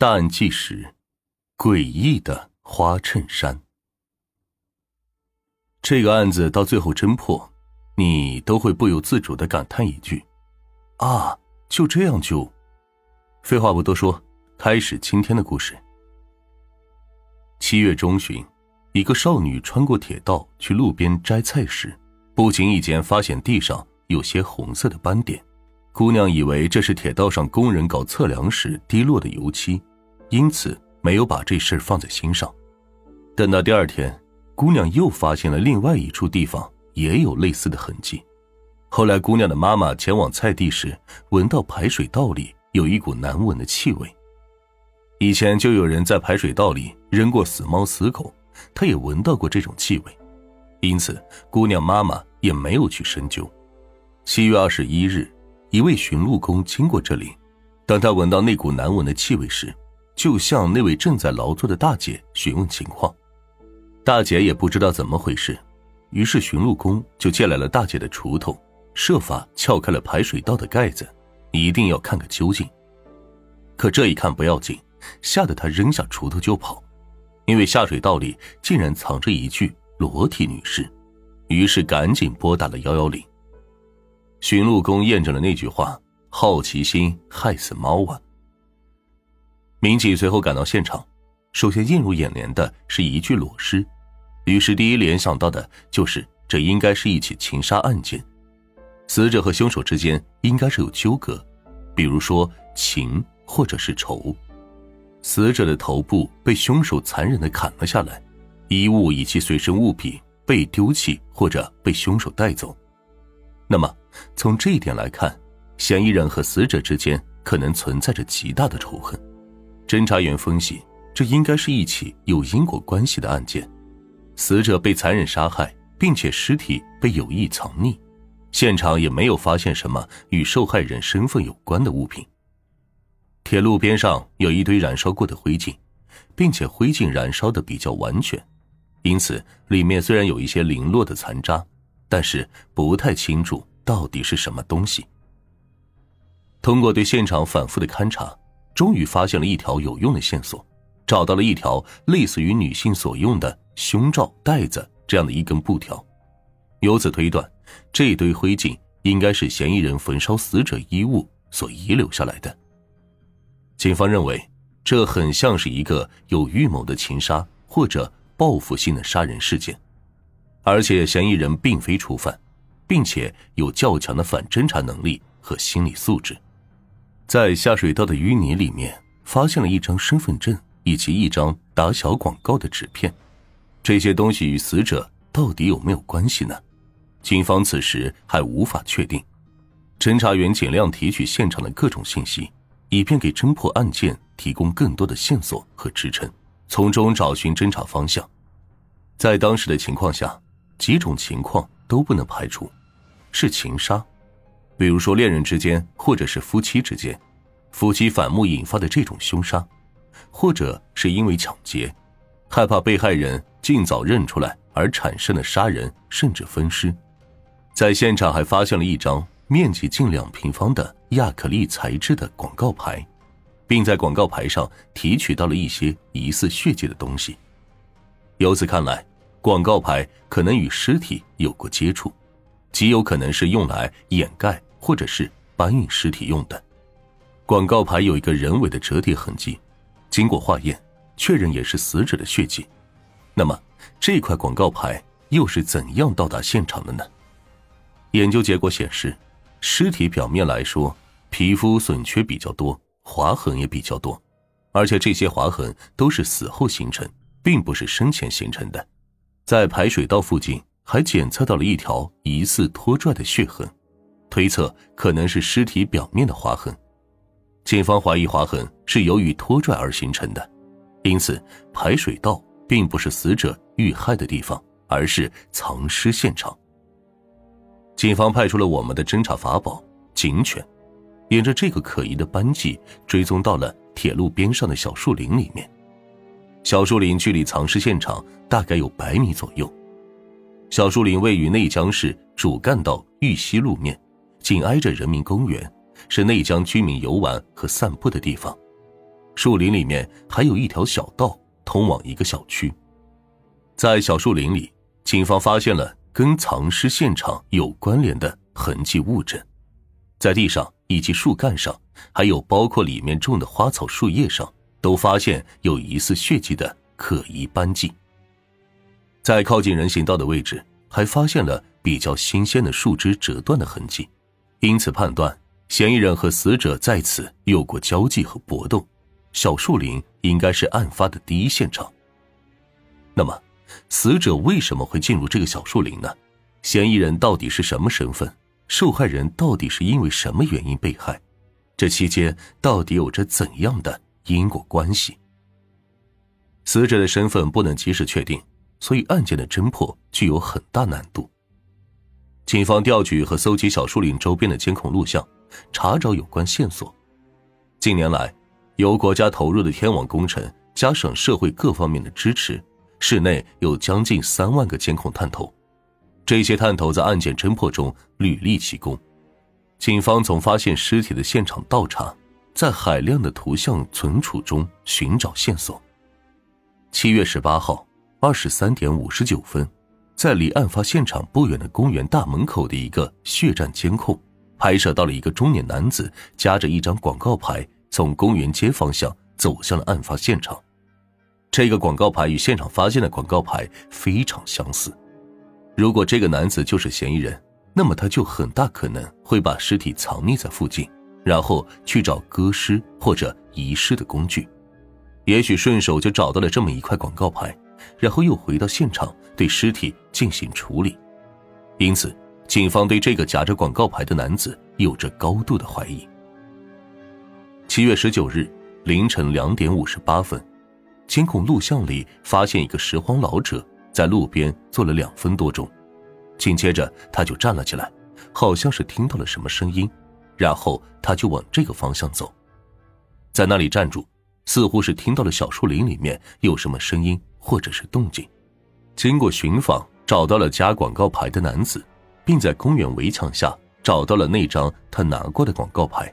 大案纪实：诡异的花衬衫。这个案子到最后侦破，你都会不由自主的感叹一句：“啊，就这样就……”废话不多说，开始今天的故事。七月中旬，一个少女穿过铁道去路边摘菜时，不经意间发现地上有些红色的斑点。姑娘以为这是铁道上工人搞测量时滴落的油漆，因此没有把这事放在心上。等到第二天，姑娘又发现了另外一处地方也有类似的痕迹。后来，姑娘的妈妈前往菜地时，闻到排水道里有一股难闻的气味。以前就有人在排水道里扔过死猫死狗，她也闻到过这种气味，因此姑娘妈妈也没有去深究。七月二十一日。一位巡路工经过这里，当他闻到那股难闻的气味时，就向那位正在劳作的大姐询问情况。大姐也不知道怎么回事，于是巡路工就借来了大姐的锄头，设法撬开了排水道的盖子，一定要看个究竟。可这一看不要紧，吓得他扔下锄头就跑，因为下水道里竟然藏着一具裸体女尸，于是赶紧拨打了幺幺零。巡路工验证了那句话：“好奇心害死猫啊！”民警随后赶到现场，首先映入眼帘的是一具裸尸，于是第一联想到的就是这应该是一起情杀案件，死者和凶手之间应该是有纠葛，比如说情或者是仇。死者的头部被凶手残忍的砍了下来，衣物以及随身物品被丢弃或者被凶手带走。那么，从这一点来看，嫌疑人和死者之间可能存在着极大的仇恨。侦查员分析，这应该是一起有因果关系的案件。死者被残忍杀害，并且尸体被有意藏匿，现场也没有发现什么与受害人身份有关的物品。铁路边上有一堆燃烧过的灰烬，并且灰烬燃烧的比较完全，因此里面虽然有一些零落的残渣。但是不太清楚到底是什么东西。通过对现场反复的勘查，终于发现了一条有用的线索，找到了一条类似于女性所用的胸罩带子这样的一根布条。由此推断，这堆灰烬应该是嫌疑人焚烧死者衣物所遗留下来的。警方认为，这很像是一个有预谋的情杀或者报复性的杀人事件。而且嫌疑人并非初犯，并且有较强的反侦查能力和心理素质。在下水道的淤泥里面发现了一张身份证以及一张打小广告的纸片，这些东西与死者到底有没有关系呢？警方此时还无法确定。侦查员尽量提取现场的各种信息，以便给侦破案件提供更多的线索和支撑，从中找寻侦查方向。在当时的情况下。几种情况都不能排除，是情杀，比如说恋人之间或者是夫妻之间，夫妻反目引发的这种凶杀，或者是因为抢劫，害怕被害人尽早认出来而产生的杀人甚至分尸。在现场还发现了一张面积近两平方的亚克力材质的广告牌，并在广告牌上提取到了一些疑似血迹的东西。由此看来。广告牌可能与尸体有过接触，极有可能是用来掩盖或者是搬运尸体用的。广告牌有一个人为的折叠痕迹，经过化验确认也是死者的血迹。那么这块广告牌又是怎样到达现场的呢？研究结果显示，尸体表面来说，皮肤损缺比较多，划痕也比较多，而且这些划痕都是死后形成，并不是生前形成的。在排水道附近还检测到了一条疑似拖拽的血痕，推测可能是尸体表面的划痕。警方怀疑划痕是由于拖拽而形成的，因此排水道并不是死者遇害的地方，而是藏尸现场。警方派出了我们的侦查法宝警犬，沿着这个可疑的斑迹追踪到了铁路边上的小树林里面。小树林距离藏尸现场大概有百米左右。小树林位于内江市主干道玉溪路面，紧挨着人民公园，是内江居民游玩和散步的地方。树林里面还有一条小道通往一个小区。在小树林里，警方发现了跟藏尸现场有关联的痕迹物证，在地上以及树干上，还有包括里面种的花草树叶上，都发现有疑似血迹的可疑斑迹。在靠近人行道的位置，还发现了比较新鲜的树枝折断的痕迹，因此判断嫌疑人和死者在此有过交际和搏斗。小树林应该是案发的第一现场。那么。死者为什么会进入这个小树林呢？嫌疑人到底是什么身份？受害人到底是因为什么原因被害？这期间到底有着怎样的因果关系？死者的身份不能及时确定，所以案件的侦破具有很大难度。警方调取和搜集小树林周边的监控录像，查找有关线索。近年来，由国家投入的天网工程，加上社会各方面的支持。室内有将近三万个监控探头，这些探头在案件侦破中屡立奇功。警方从发现尸体的现场倒查，在海量的图像存储中寻找线索。七月十八号二十三点五十九分，在离案发现场不远的公园大门口的一个血站监控，拍摄到了一个中年男子夹着一张广告牌，从公园街方向走向了案发现场。这个广告牌与现场发现的广告牌非常相似。如果这个男子就是嫌疑人，那么他就很大可能会把尸体藏匿在附近，然后去找割尸或者遗失的工具，也许顺手就找到了这么一块广告牌，然后又回到现场对尸体进行处理。因此，警方对这个夹着广告牌的男子有着高度的怀疑。七月十九日凌晨两点五十八分。监控录像里发现一个拾荒老者在路边坐了两分多钟，紧接着他就站了起来，好像是听到了什么声音，然后他就往这个方向走，在那里站住，似乎是听到了小树林里面有什么声音或者是动静。经过寻访，找到了加广告牌的男子，并在公园围墙下找到了那张他拿过的广告牌。